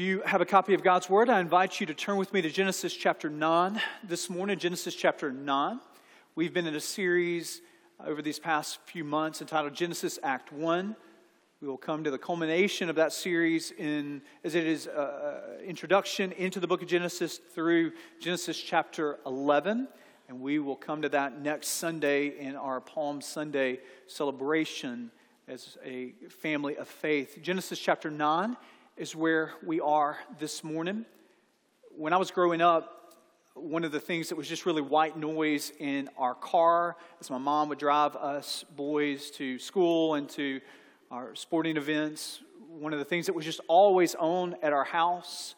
you have a copy of God's Word, I invite you to turn with me to Genesis chapter 9 this morning. Genesis chapter 9. We've been in a series over these past few months entitled Genesis Act 1. We will come to the culmination of that series in, as it is uh, introduction into the book of Genesis through Genesis chapter 11. And we will come to that next Sunday in our Palm Sunday celebration as a family of faith. Genesis chapter 9 is where we are this morning. When I was growing up, one of the things that was just really white noise in our car as my mom would drive us boys to school and to our sporting events, one of the things that was just always on at our house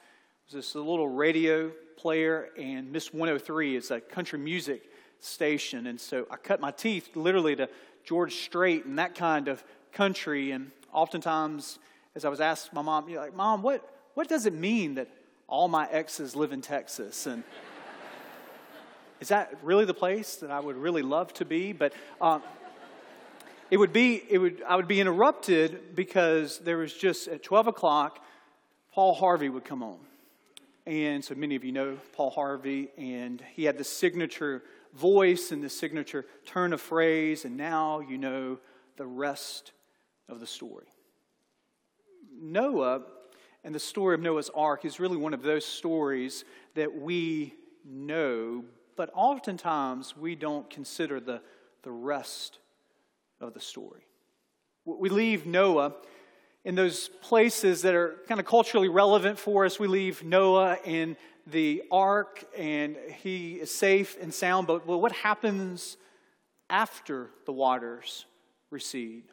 was this little radio player, and Miss 103 is a country music station. And so I cut my teeth literally to George Strait and that kind of country. And oftentimes, as I was asked my mom, you know, like, Mom, what, what does it mean that all my exes live in Texas? And is that really the place that I would really love to be? But um, it would be, it would, I would be interrupted because there was just at 12 o'clock, Paul Harvey would come on. And so many of you know Paul Harvey, and he had the signature voice and the signature turn of phrase, and now you know the rest of the story. Noah and the story of Noah's Ark is really one of those stories that we know, but oftentimes we don't consider the, the rest of the story. We leave Noah in those places that are kind of culturally relevant for us. We leave Noah in the ark and he is safe and sound, but well, what happens after the waters recede?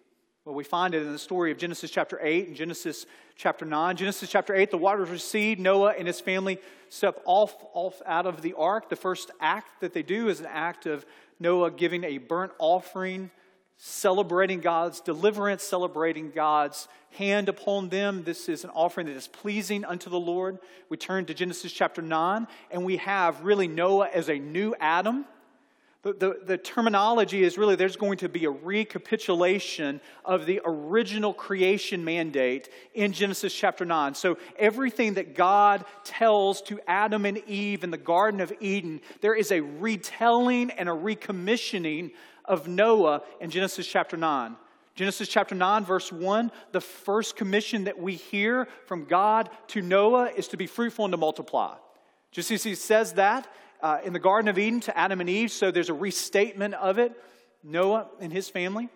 Well, we find it in the story of Genesis chapter 8 and Genesis chapter 9. Genesis chapter 8, the waters recede. Noah and his family step off, off out of the ark. The first act that they do is an act of Noah giving a burnt offering, celebrating God's deliverance, celebrating God's hand upon them. This is an offering that is pleasing unto the Lord. We turn to Genesis chapter 9, and we have really Noah as a new Adam the, the, the, terminology is really there's going to be a recapitulation of the original creation mandate in Genesis chapter 9. So, everything that God tells to Adam and Eve in the Garden of Eden, there is a retelling and a recommissioning of Noah in Genesis chapter 9. Genesis chapter 9, verse 1, the first commission that we hear from God to Noah is to be fruitful and to multiply. Just as he says that, uh, in the Garden of Eden to Adam and Eve, so there's a restatement of it. Noah and his family.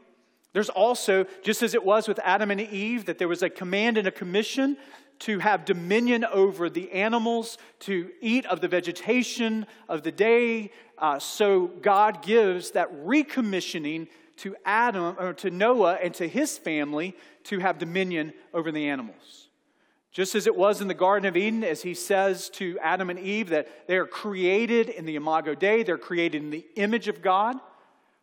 There's also, just as it was with Adam and Eve, that there was a command and a commission to have dominion over the animals, to eat of the vegetation of the day. Uh, so God gives that recommissioning to Adam or to Noah and to his family to have dominion over the animals. Just as it was in the Garden of Eden, as he says to Adam and Eve that they are created in the Imago Dei, they're created in the image of God.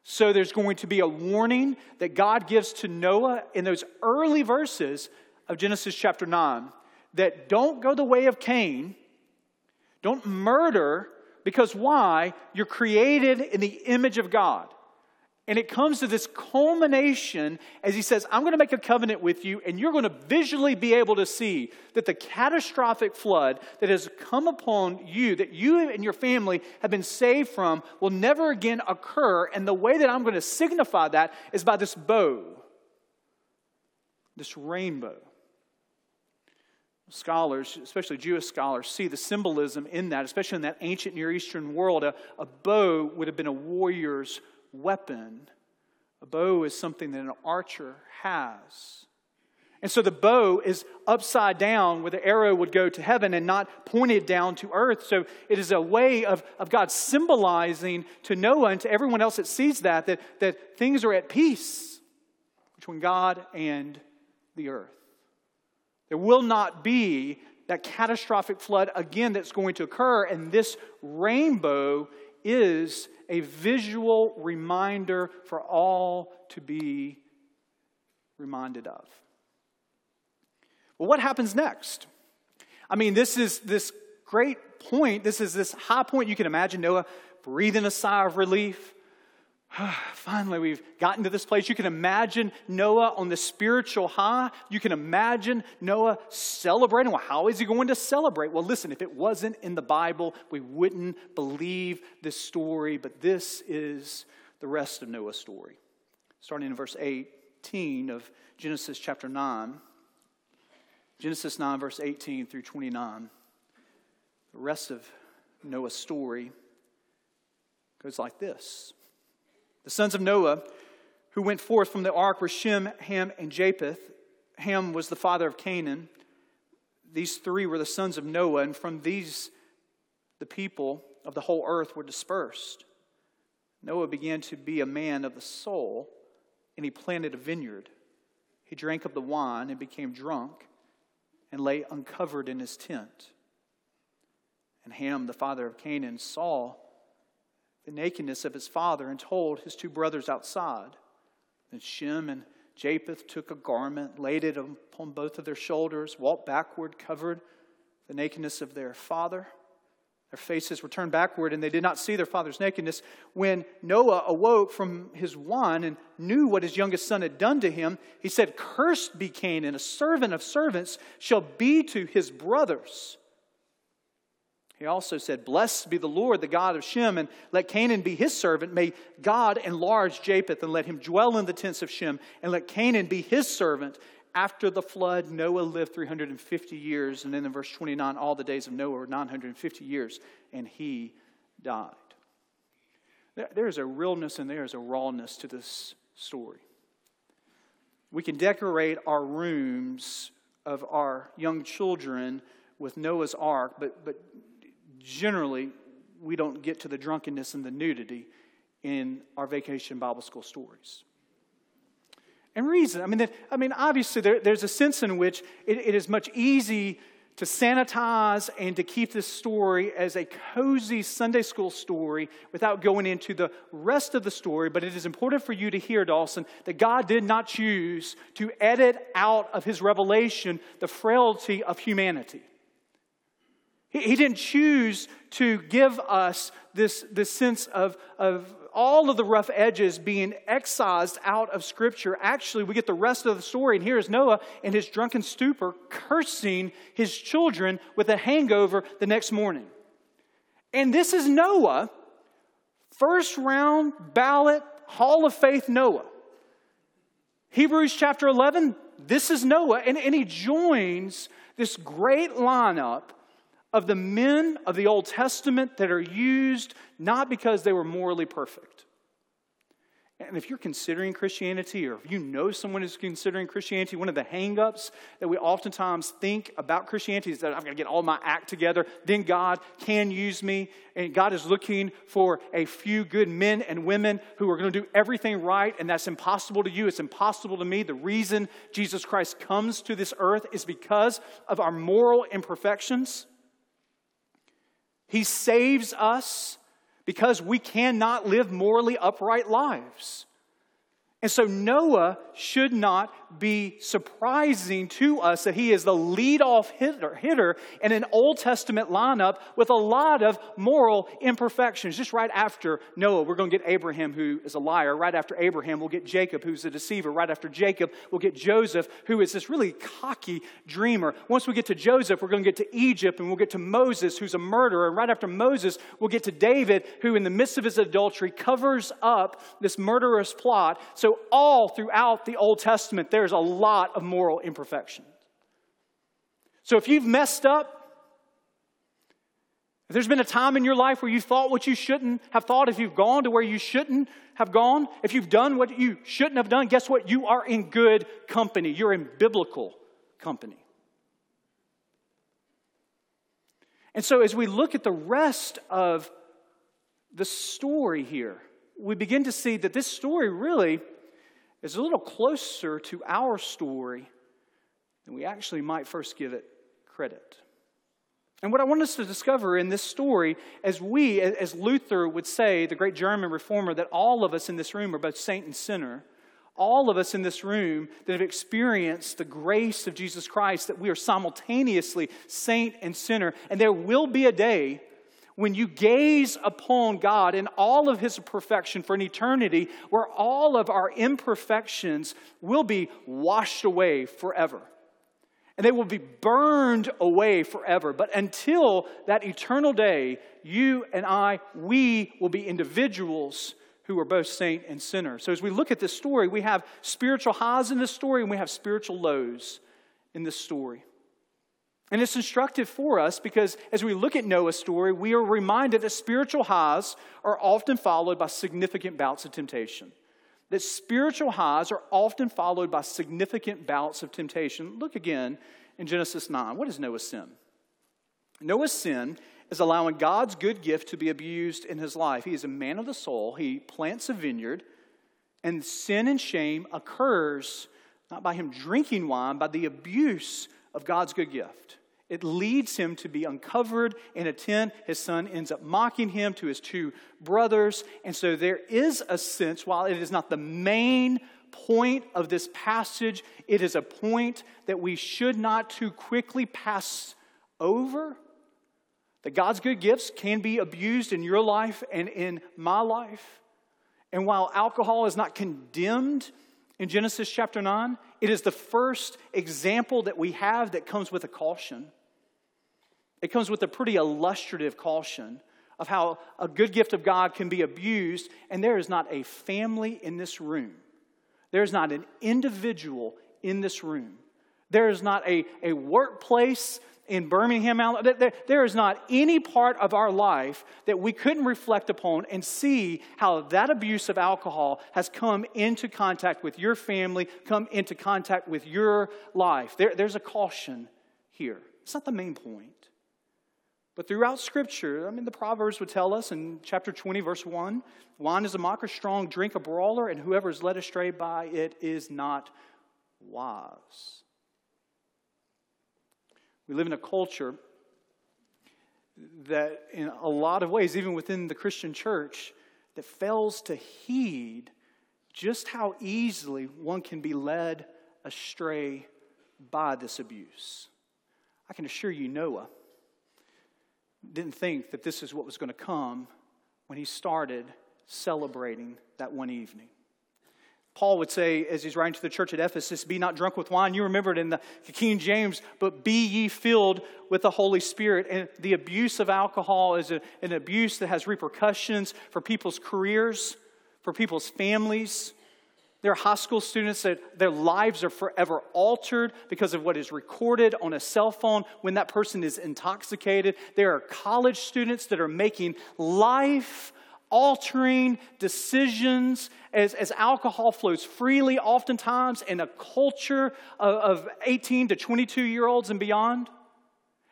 So there's going to be a warning that God gives to Noah in those early verses of Genesis chapter 9 that don't go the way of Cain, don't murder, because why? You're created in the image of God. And it comes to this culmination as he says, I'm going to make a covenant with you, and you're going to visually be able to see that the catastrophic flood that has come upon you, that you and your family have been saved from, will never again occur. And the way that I'm going to signify that is by this bow, this rainbow. Scholars, especially Jewish scholars, see the symbolism in that, especially in that ancient Near Eastern world. A, a bow would have been a warrior's weapon. A bow is something that an archer has. And so the bow is upside down where the arrow would go to heaven and not pointed down to earth. So it is a way of, of God symbolizing to Noah and to everyone else that sees that, that, that things are at peace between God and the earth. There will not be that catastrophic flood again that's going to occur, and this rainbow is a visual reminder for all to be reminded of. Well, what happens next? I mean, this is this great point. This is this high point. You can imagine Noah breathing a sigh of relief, Finally, we've gotten to this place. You can imagine Noah on the spiritual high. You can imagine Noah celebrating. Well, how is he going to celebrate? Well, listen, if it wasn't in the Bible, we wouldn't believe this story, but this is the rest of Noah's story. Starting in verse 18 of Genesis chapter 9. Genesis 9, verse 18 through 29. The rest of Noah's story goes like this. The sons of Noah who went forth from the ark were Shem, Ham, and Japheth. Ham was the father of Canaan. These three were the sons of Noah, and from these the people of the whole earth were dispersed. Noah began to be a man of the soul, and he planted a vineyard. He drank of the wine and became drunk, and lay uncovered in his tent. And Ham, the father of Canaan, saw the nakedness of his father and told his two brothers outside. Then Shem and Japheth took a garment, laid it upon both of their shoulders, walked backward, covered the nakedness of their father. Their faces were turned backward, and they did not see their father's nakedness. When Noah awoke from his wine and knew what his youngest son had done to him, he said, Cursed be Canaan, a servant of servants shall be to his brothers. He also said, Blessed be the Lord, the God of Shem, and let Canaan be his servant. May God enlarge Japheth, and let him dwell in the tents of Shem, and let Canaan be his servant. After the flood, Noah lived 350 years, and then in verse 29, all the days of Noah were 950 years, and he died. There is a realness and there is a rawness to this story. We can decorate our rooms of our young children with Noah's Ark, but, but generally, we don't get to the drunkenness and the nudity in our vacation Bible school stories. And reason, I mean, that, I mean, obviously, there, there's a sense in which it, it is much easy to sanitize and to keep this story as a cozy Sunday school story without going into the rest of the story. But it is important for you to hear, Dawson, that God did not choose to edit out of his revelation the frailty of humanity. He, he didn't choose to give us this, this sense of, of all of the rough edges being excised out of Scripture. Actually, we get the rest of the story, and here is Noah in his drunken stupor cursing his children with a hangover the next morning. And this is Noah, first round ballot Hall of Faith Noah. Hebrews chapter 11, this is Noah, and, and he joins this great lineup of the men of the Old Testament that are used not because they were morally perfect. And if you're considering Christianity, or if you know someone who's considering Christianity, one of the hangups that we oftentimes think about Christianity is that I've got to get all my act together, then God can use me. And God is looking for a few good men and women who are going to do everything right, and that's impossible to you. It's impossible to me. The reason Jesus Christ comes to this earth is because of our moral imperfections. He saves us because we cannot live morally upright lives. And so Noah should not be surprising to us that he is the lead-off hitter, hitter in an Old Testament lineup with a lot of moral imperfections. Just right after Noah, we're going to get Abraham, who is a liar. Right after Abraham, we'll get Jacob, who's a deceiver. Right after Jacob, we'll get Joseph, who is this really cocky dreamer. Once we get to Joseph, we're going to get to Egypt, and we'll get to Moses, who's a murderer. And right after Moses, we'll get to David, who in the midst of his adultery covers up this murderous plot. So all throughout the Old Testament, there's a lot of moral imperfection. So if you've messed up, if there's been a time in your life where you thought what you shouldn't have thought, if you've gone to where you shouldn't have gone, if you've done what you shouldn't have done, guess what? You are in good company. You're in biblical company. And so, as we look at the rest of the story here, we begin to see that this story really is a little closer to our story than we actually might first give it credit. And what I want us to discover in this story, as we, as Luther would say, the great German reformer, that all of us in this room are both saint and sinner. All of us in this room that have experienced the grace of Jesus Christ, that we are simultaneously saint and sinner. And there will be a day when you gaze upon God in all of His perfection for an eternity where all of our imperfections will be washed away forever. And they will be burned away forever. But until that eternal day, you and I, we will be individuals who are both saint and sinner. So as we look at this story, we have spiritual highs in this story and we have spiritual lows in this story. And it's instructive for us because as we look at Noah's story, we are reminded that spiritual highs are often followed by significant bouts of temptation. That spiritual highs are often followed by significant bouts of temptation. Look again in Genesis 9. What is Noah's sin? Noah's sin is allowing God's good gift to be abused in his life. He is a man of the soul, he plants a vineyard, and sin and shame occurs not by him drinking wine, by the abuse of God's good gift. It leads him to be uncovered in a tent. His son ends up mocking him to his two brothers. And so there is a sense, while it is not the main point of this passage, it is a point that we should not too quickly pass over. That God's good gifts can be abused in your life and in my life. And while alcohol is not condemned in Genesis chapter 9, it is the first example that we have that comes with a caution. It comes with a pretty illustrative caution of how a good gift of God can be abused, and there is not a family in this room. There is not an individual in this room. There is not a, a workplace in Birmingham, there, there is not any part of our life that we couldn't reflect upon and see how that abuse of alcohol has come into contact with your family, come into contact with your life. There, there's a caution here. It's not the main point. But throughout Scripture, I mean, the Proverbs would tell us in chapter 20, verse 1 wine is a mocker, strong drink, a brawler, and whoever is led astray by it is not wise. We live in a culture that, in a lot of ways, even within the Christian church, that fails to heed just how easily one can be led astray by this abuse. I can assure you, Noah didn't think that this is what was going to come when he started celebrating that one evening. Paul would say, as he's writing to the church at Ephesus, Be not drunk with wine. You remember it in the King James, but be ye filled with the Holy Spirit. And the abuse of alcohol is a, an abuse that has repercussions for people's careers, for people's families, there are high school students that their lives are forever altered because of what is recorded on a cell phone when that person is intoxicated. There are college students that are making life altering decisions as, as alcohol flows freely, oftentimes in a culture of, of 18 to 22 year olds and beyond.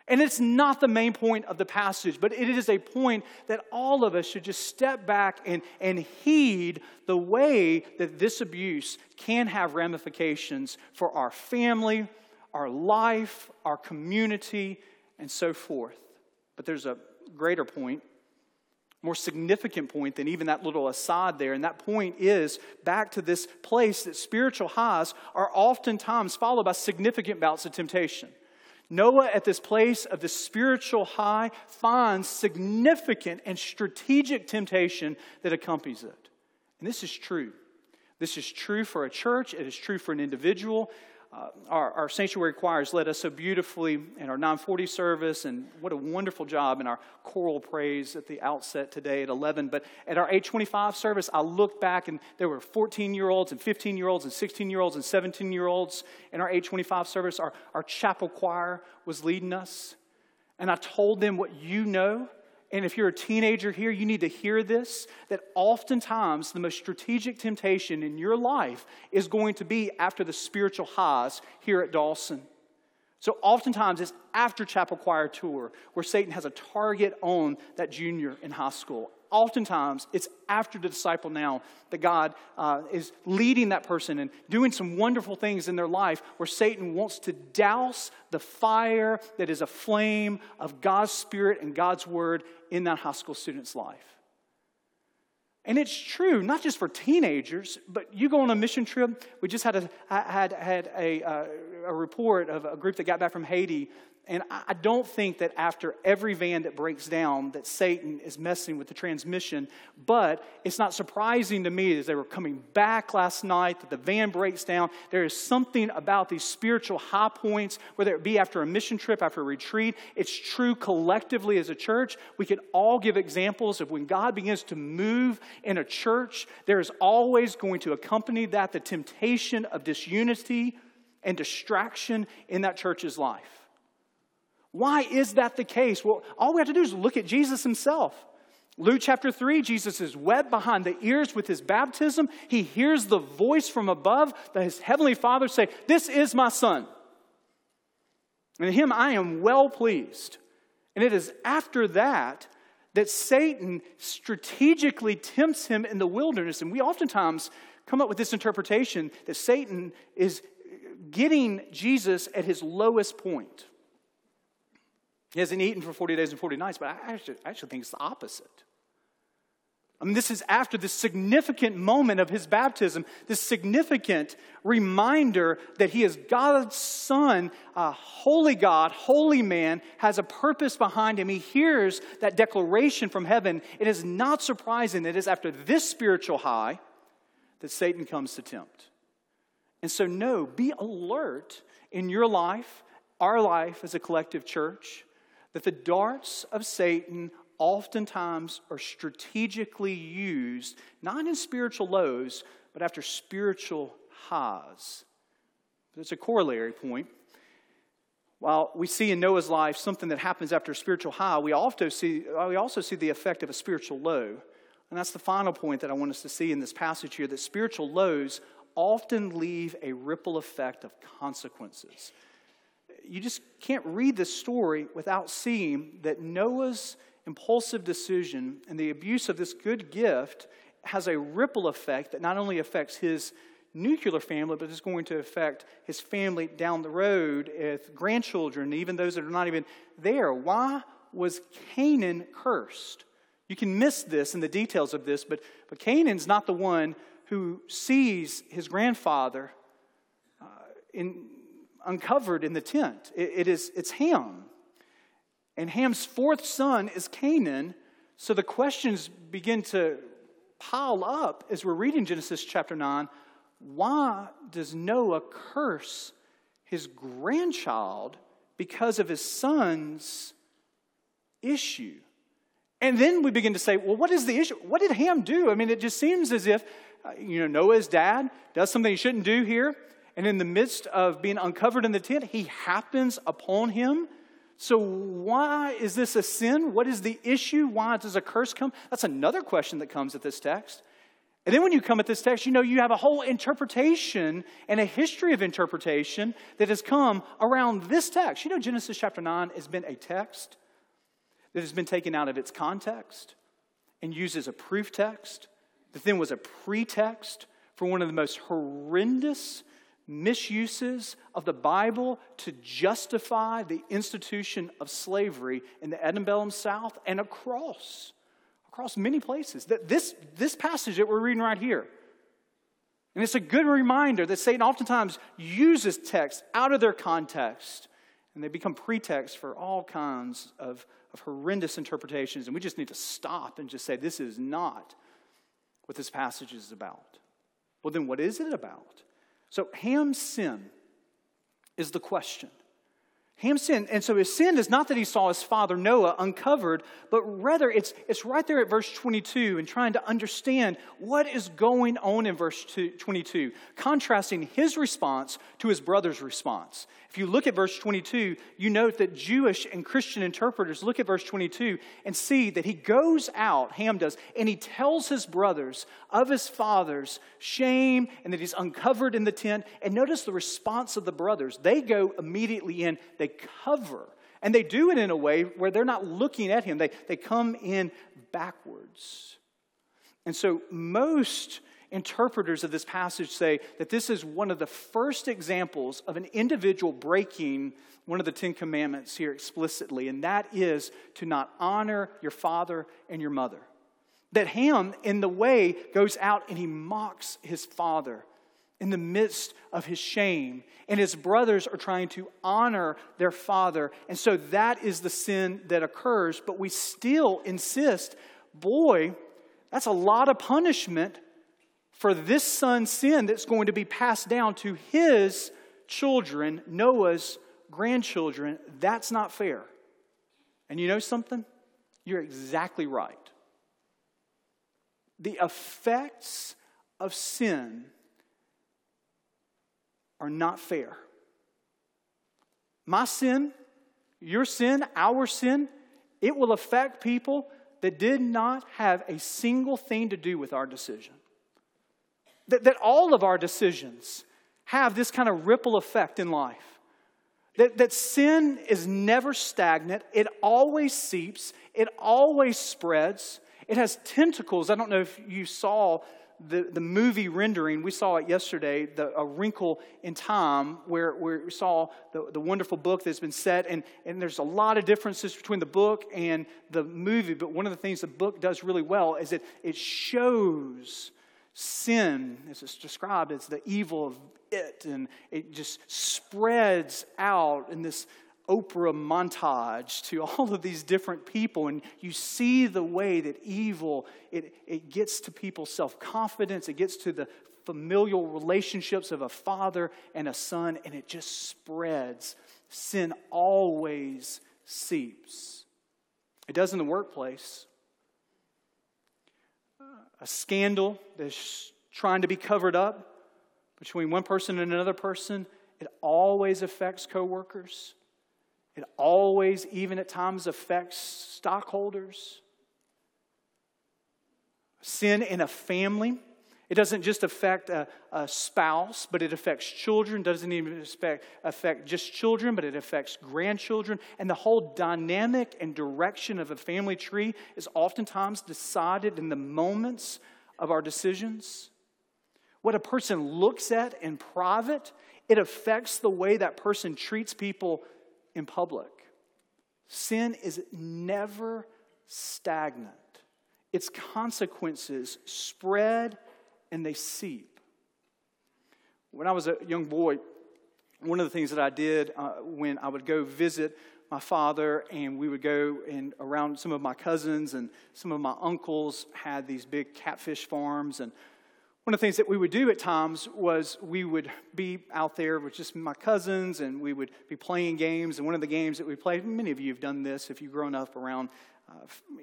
And it's not the main point of the passage, but it is a point that all of us should just step back and, and heed the way that this abuse can have ramifications for our family, our life, our community, and so forth. But there's a greater point, more significant point than even that little aside there. And that point is back to this place that spiritual highs are oftentimes followed by significant bouts of temptation. Noah, at this place of the spiritual high, finds significant and strategic temptation that accompanies it. And this is true. This is true for a church, it is true for an individual, uh, our, our, sanctuary choirs led us so beautifully in our 940 service, and what a wonderful job in our choral praise at the outset today at 11. But at our 825 service, I looked back and there were 14 year olds and 15 year olds and 16 year olds and 17 year olds in our 825 service. Our, our chapel choir was leading us. And I told them what you know and if you're a teenager here, you need to hear this that oftentimes the most strategic temptation in your life is going to be after the spiritual highs here at Dawson. So oftentimes it's after chapel choir tour where Satan has a target on that junior in high school oftentimes it's after the disciple now that God uh, is leading that person and doing some wonderful things in their life where Satan wants to douse the fire that is a flame of God's Spirit and God's Word in that high school student's life. And it's true, not just for teenagers, but you go on a mission trip. We just had a, had, had a, uh, a report of a group that got back from Haiti And I don't think that after every van that breaks down that Satan is messing with the transmission, but it's not surprising to me as they were coming back last night that the van breaks down. There is something about these spiritual high points, whether it be after a mission trip, after a retreat. It's true collectively as a church. We can all give examples of when God begins to move in a church, there is always going to accompany that the temptation of disunity and distraction in that church's life. Why is that the case? Well, all we have to do is look at Jesus himself. Luke chapter 3, Jesus is wet behind the ears with his baptism. He hears the voice from above that his heavenly Father say, This is my son. And in him I am well pleased. And it is after that that Satan strategically tempts him in the wilderness. And we oftentimes come up with this interpretation that Satan is getting Jesus at his lowest point. He hasn't eaten for 40 days and 40 nights, but I actually, I actually think it's the opposite. I mean, this is after this significant moment of his baptism, this significant reminder that he is God's son, a holy God, holy man, has a purpose behind him. He hears that declaration from heaven. It is not surprising that it is after this spiritual high that Satan comes to tempt. And so, no, be alert in your life, our life as a collective church that the darts of Satan oftentimes are strategically used, not in spiritual lows, but after spiritual highs. There's a corollary point. While we see in Noah's life something that happens after a spiritual high, we also see, uh, we also see the effect of a spiritual low. And that's the final point that I want us to see in this passage here that spiritual lows often leave a ripple effect of consequences you just can't read this story without seeing that Noah's impulsive decision and the abuse of this good gift has a ripple effect that not only affects his nuclear family, but is going to affect his family down the road, with grandchildren, even those that are not even there. Why was Canaan cursed? You can miss this in the details of this, but, but Canaan's not the one who sees his grandfather uh, in, uncovered in the tent. It, it is, it's Ham. And Ham's fourth son is Canaan. So the questions begin to pile up as we're reading Genesis chapter 9. Why does Noah curse his grandchild because of his son's issue? And then we begin to say, well, what is the issue? What did Ham do? I mean, it just seems as if, uh, you know, Noah's dad does something he shouldn't do here. And in the midst of being uncovered in the tent, he happens upon him. So, why is this a sin? What is the issue? Why does a curse come? That's another question that comes at this text. And then when you come at this text, you know you have a whole interpretation and a history of interpretation that has come around this text. You know, Genesis chapter 9 has been a text that has been taken out of its context and used as a proof text, that then was a pretext for one of the most horrendous misuses of the Bible to justify the institution of slavery in the antebellum South and across, across many places. That this, this passage that we're reading right here, and it's a good reminder that Satan oftentimes uses texts out of their context and they become pretext for all kinds of, of horrendous interpretations. And we just need to stop and just say, this is not what this passage is about. Well, then what is it about? So Ham's sin is the question. Ham sinned. And so his sin is not that he saw his father Noah uncovered, but rather it's, it's right there at verse 22 and trying to understand what is going on in verse 22, contrasting his response to his brother's response. If you look at verse 22, you note that Jewish and Christian interpreters look at verse 22 and see that he goes out, Ham does, and he tells his brothers of his father's shame and that he's uncovered in the tent. And notice the response of the brothers. They go immediately in, they cover. And they do it in a way where they're not looking at him, they, they come in backwards. And so most interpreters of this passage say that this is one of the first examples of an individual breaking one of the Ten Commandments here explicitly, and that is to not honor your father and your mother. That Ham, in the way, goes out and he mocks his father in the midst of his shame. And his brothers are trying to honor their father. And so that is the sin that occurs. But we still insist boy, that's a lot of punishment for this son's sin that's going to be passed down to his children, Noah's grandchildren. That's not fair. And you know something? You're exactly right. The effects of sin are not fair. My sin, your sin, our sin, it will affect people that did not have a single thing to do with our decision. That, that all of our decisions have this kind of ripple effect in life. That, that sin is never stagnant, it always seeps, it always spreads, it has tentacles. I don't know if you saw the, the movie rendering, we saw it yesterday, the, A Wrinkle in Time, where, where we saw the, the wonderful book that's been set. And, and there's a lot of differences between the book and the movie, but one of the things the book does really well is that it shows sin, as it's described, as the evil of it, and it just spreads out in this Oprah montage to all of these different people, and you see the way that evil it, it gets to people's self confidence, it gets to the familial relationships of a father and a son, and it just spreads. Sin always seeps. It does in the workplace. A scandal that's trying to be covered up between one person and another person, it always affects coworkers. It always, even at times, affects stockholders. Sin in a family. It doesn't just affect a, a spouse, but it affects children. Doesn't even affect, affect just children, but it affects grandchildren. And the whole dynamic and direction of a family tree is oftentimes decided in the moments of our decisions. What a person looks at in private, it affects the way that person treats people in public. Sin is never stagnant, its consequences spread and they seep. When I was a young boy, one of the things that I did uh, when I would go visit my father and we would go and around some of my cousins and some of my uncles had these big catfish farms and one of the things that we would do at times was we would be out there with just my cousins and we would be playing games. And one of the games that we played, many of you have done this if you've grown up around uh,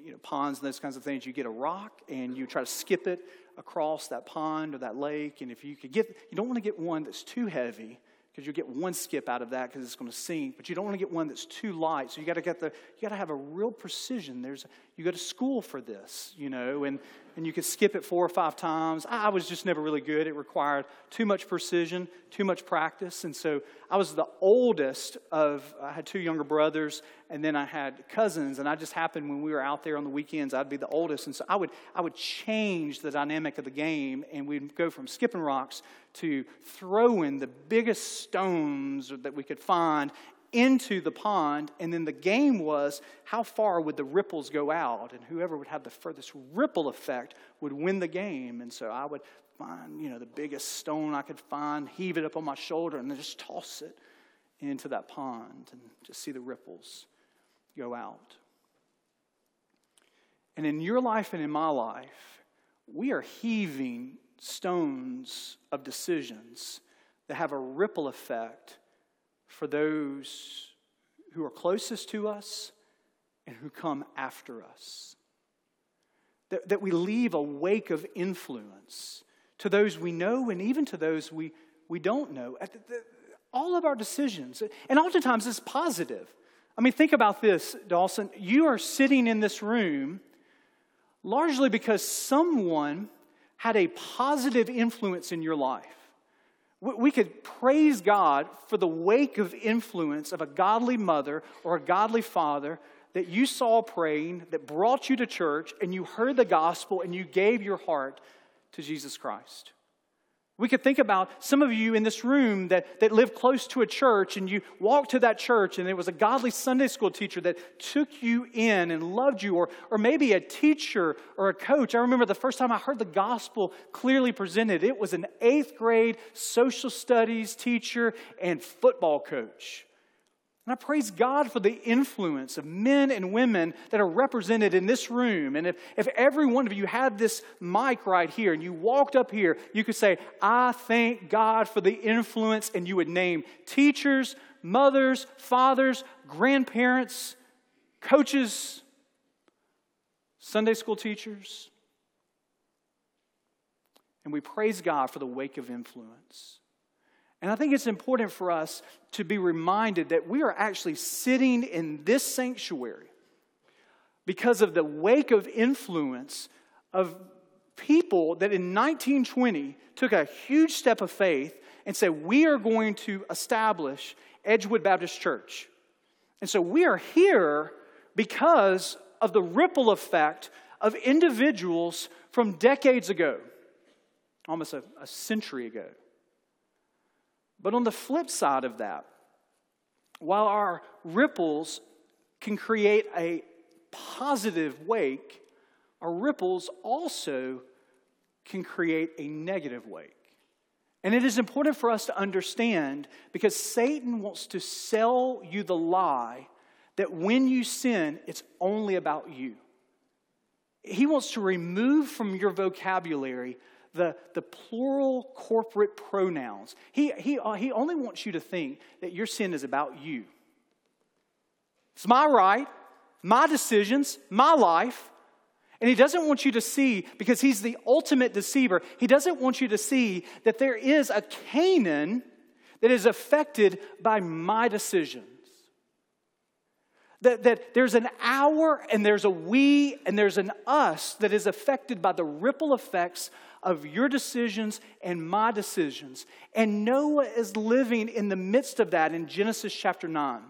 you know, ponds and those kinds of things, you get a rock and you try to skip it across that pond or that lake. And if you could get, you don't want to get one that's too heavy because you'll get one skip out of that because it's going to sink. But you don't want to get one that's too light. So you got to get the you got to have a real precision. There's you go to school for this, you know, and and you could skip it four or five times. I was just never really good. It required too much precision, too much practice. And so I was the oldest of, I had two younger brothers, and then I had cousins. And I just happened when we were out there on the weekends, I'd be the oldest. And so I would, I would change the dynamic of the game, and we'd go from skipping rocks to throwing the biggest stones that we could find into the pond, and then the game was how far would the ripples go out, and whoever would have the furthest ripple effect would win the game. And so I would find, you know, the biggest stone I could find, heave it up on my shoulder, and then just toss it into that pond and just see the ripples go out. And in your life and in my life, we are heaving stones of decisions that have a ripple effect for those who are closest to us and who come after us. That, that we leave a wake of influence to those we know and even to those we, we don't know. All of our decisions, and oftentimes it's positive. I mean, think about this, Dawson. You are sitting in this room largely because someone had a positive influence in your life. We could praise God for the wake of influence of a godly mother or a godly father that you saw praying, that brought you to church, and you heard the gospel and you gave your heart to Jesus Christ. We could think about some of you in this room that, that live close to a church and you walked to that church and there was a godly Sunday school teacher that took you in and loved you, or, or maybe a teacher or a coach. I remember the first time I heard the gospel clearly presented, it was an eighth grade social studies teacher and football coach. And I praise God for the influence of men and women that are represented in this room. And if, if every one of you had this mic right here and you walked up here, you could say, I thank God for the influence, and you would name teachers, mothers, fathers, grandparents, coaches, Sunday school teachers. And we praise God for the wake of influence. And I think it's important for us to be reminded that we are actually sitting in this sanctuary because of the wake of influence of people that in 1920 took a huge step of faith and said, We are going to establish Edgewood Baptist Church. And so we are here because of the ripple effect of individuals from decades ago, almost a, a century ago. But on the flip side of that, while our ripples can create a positive wake, our ripples also can create a negative wake. And it is important for us to understand because Satan wants to sell you the lie that when you sin, it's only about you. He wants to remove from your vocabulary the, the plural corporate pronouns. He, he, uh, he only wants you to think that your sin is about you. It's my right, my decisions, my life. And he doesn't want you to see, because he's the ultimate deceiver, he doesn't want you to see that there is a Canaan that is affected by my decisions. That, that there's an our and there's a we and there's an us that is affected by the ripple effects of your decisions and my decisions. And Noah is living in the midst of that in Genesis chapter 9.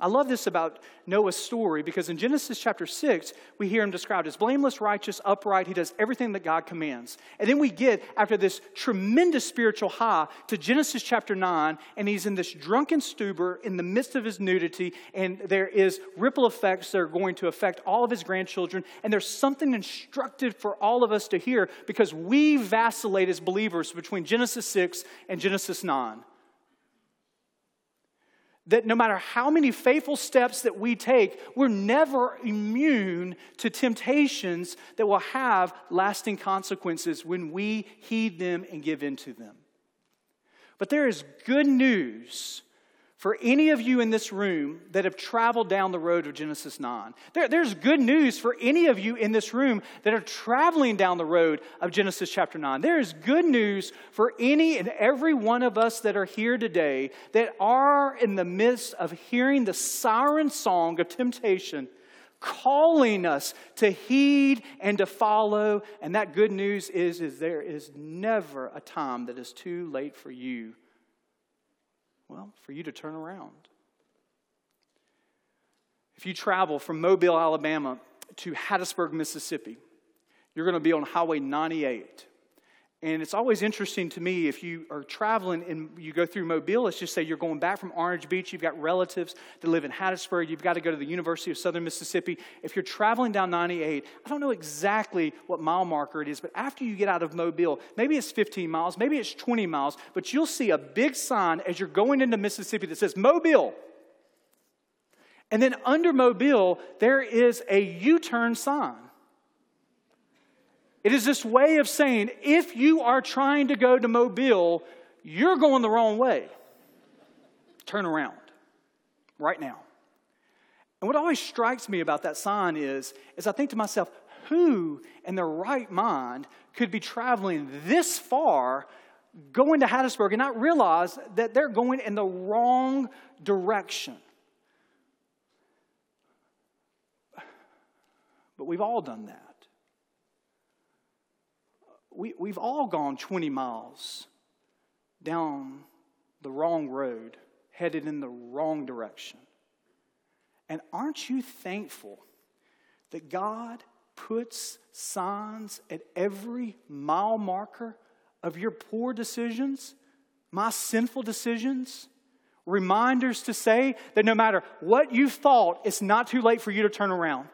I love this about Noah's story because in Genesis chapter 6, we hear him described as blameless, righteous, upright. He does everything that God commands. And then we get, after this tremendous spiritual high, to Genesis chapter 9, and he's in this drunken stupor in the midst of his nudity, and there is ripple effects that are going to affect all of his grandchildren. And there's something instructive for all of us to hear because we vacillate as believers between Genesis 6 and Genesis 9 that no matter how many faithful steps that we take, we're never immune to temptations that will have lasting consequences when we heed them and give in to them. But there is good news for any of you in this room that have traveled down the road of Genesis 9. There, there's good news for any of you in this room that are traveling down the road of Genesis chapter 9. There is good news for any and every one of us that are here today that are in the midst of hearing the siren song of temptation calling us to heed and to follow and that good news is, is there is never a time that is too late for you well, for you to turn around. If you travel from Mobile, Alabama to Hattiesburg, Mississippi, you're going to be on Highway 98. And it's always interesting to me if you are traveling and you go through Mobile, let's just say you're going back from Orange Beach, you've got relatives that live in Hattiesburg, you've got to go to the University of Southern Mississippi. If you're traveling down 98, I don't know exactly what mile marker it is, but after you get out of Mobile, maybe it's 15 miles, maybe it's 20 miles, but you'll see a big sign as you're going into Mississippi that says Mobile. And then under Mobile, there is a U turn sign. It is this way of saying if you are trying to go to Mobile, you're going the wrong way. Turn around right now. And what always strikes me about that sign is, is I think to myself, who in their right mind could be traveling this far going to Hattiesburg and not realize that they're going in the wrong direction? But we've all done that we, we've all gone 20 miles down the wrong road, headed in the wrong direction. And aren't you thankful that God puts signs at every mile marker of your poor decisions, my sinful decisions. Reminders to say that no matter what you've thought, it's not too late for you to turn around.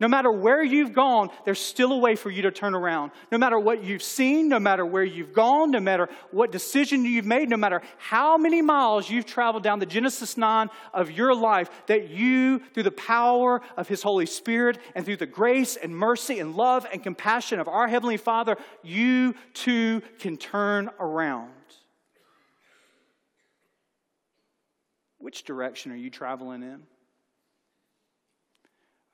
No matter where you've gone, there's still a way for you to turn around. No matter what you've seen, no matter where you've gone, no matter what decision you've made, no matter how many miles you've traveled down the Genesis 9 of your life, that you, through the power of His Holy Spirit and through the grace and mercy and love and compassion of our Heavenly Father, you too can turn around. Which direction are you traveling in?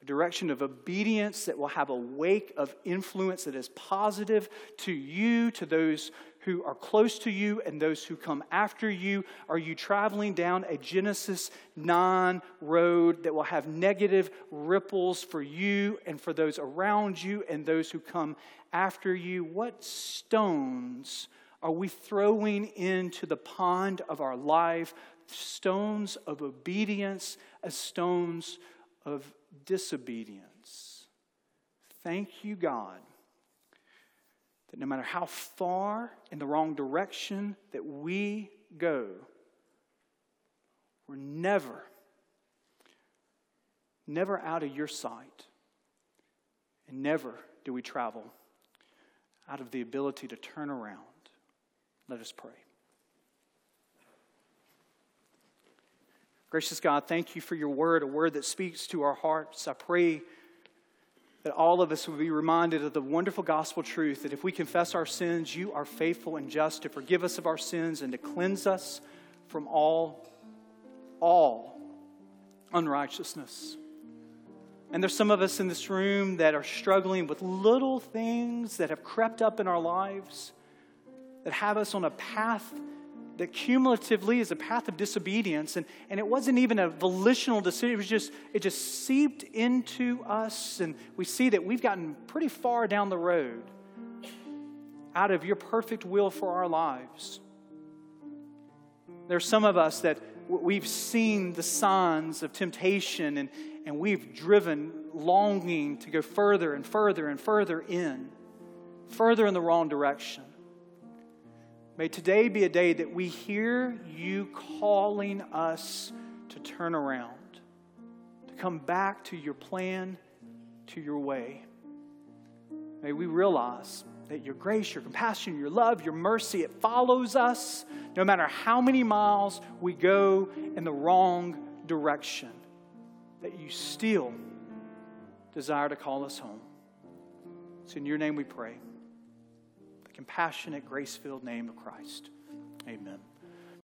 A direction of obedience that will have a wake of influence that is positive to you, to those who are close to you, and those who come after you? Are you traveling down a Genesis 9 road that will have negative ripples for you and for those around you and those who come after you? What stones are we throwing into the pond of our life? Stones of obedience as stones of disobedience. Thank you, God, that no matter how far in the wrong direction that we go, we're never, never out of your sight. And never do we travel out of the ability to turn around. Let us pray. Gracious God, thank you for your word, a word that speaks to our hearts. I pray that all of us will be reminded of the wonderful gospel truth that if we confess our sins, you are faithful and just to forgive us of our sins and to cleanse us from all, all unrighteousness. And there's some of us in this room that are struggling with little things that have crept up in our lives that have us on a path that cumulatively is a path of disobedience and, and it wasn't even a volitional decision. It was just it just seeped into us and we see that we've gotten pretty far down the road out of your perfect will for our lives. There's some of us that we've seen the signs of temptation and, and we've driven longing to go further and further and further in further in the wrong direction May today be a day that we hear you calling us to turn around, to come back to your plan, to your way. May we realize that your grace, your compassion, your love, your mercy, it follows us no matter how many miles we go in the wrong direction, that you still desire to call us home. It's in your name we pray compassionate, grace filled name of Christ. Amen.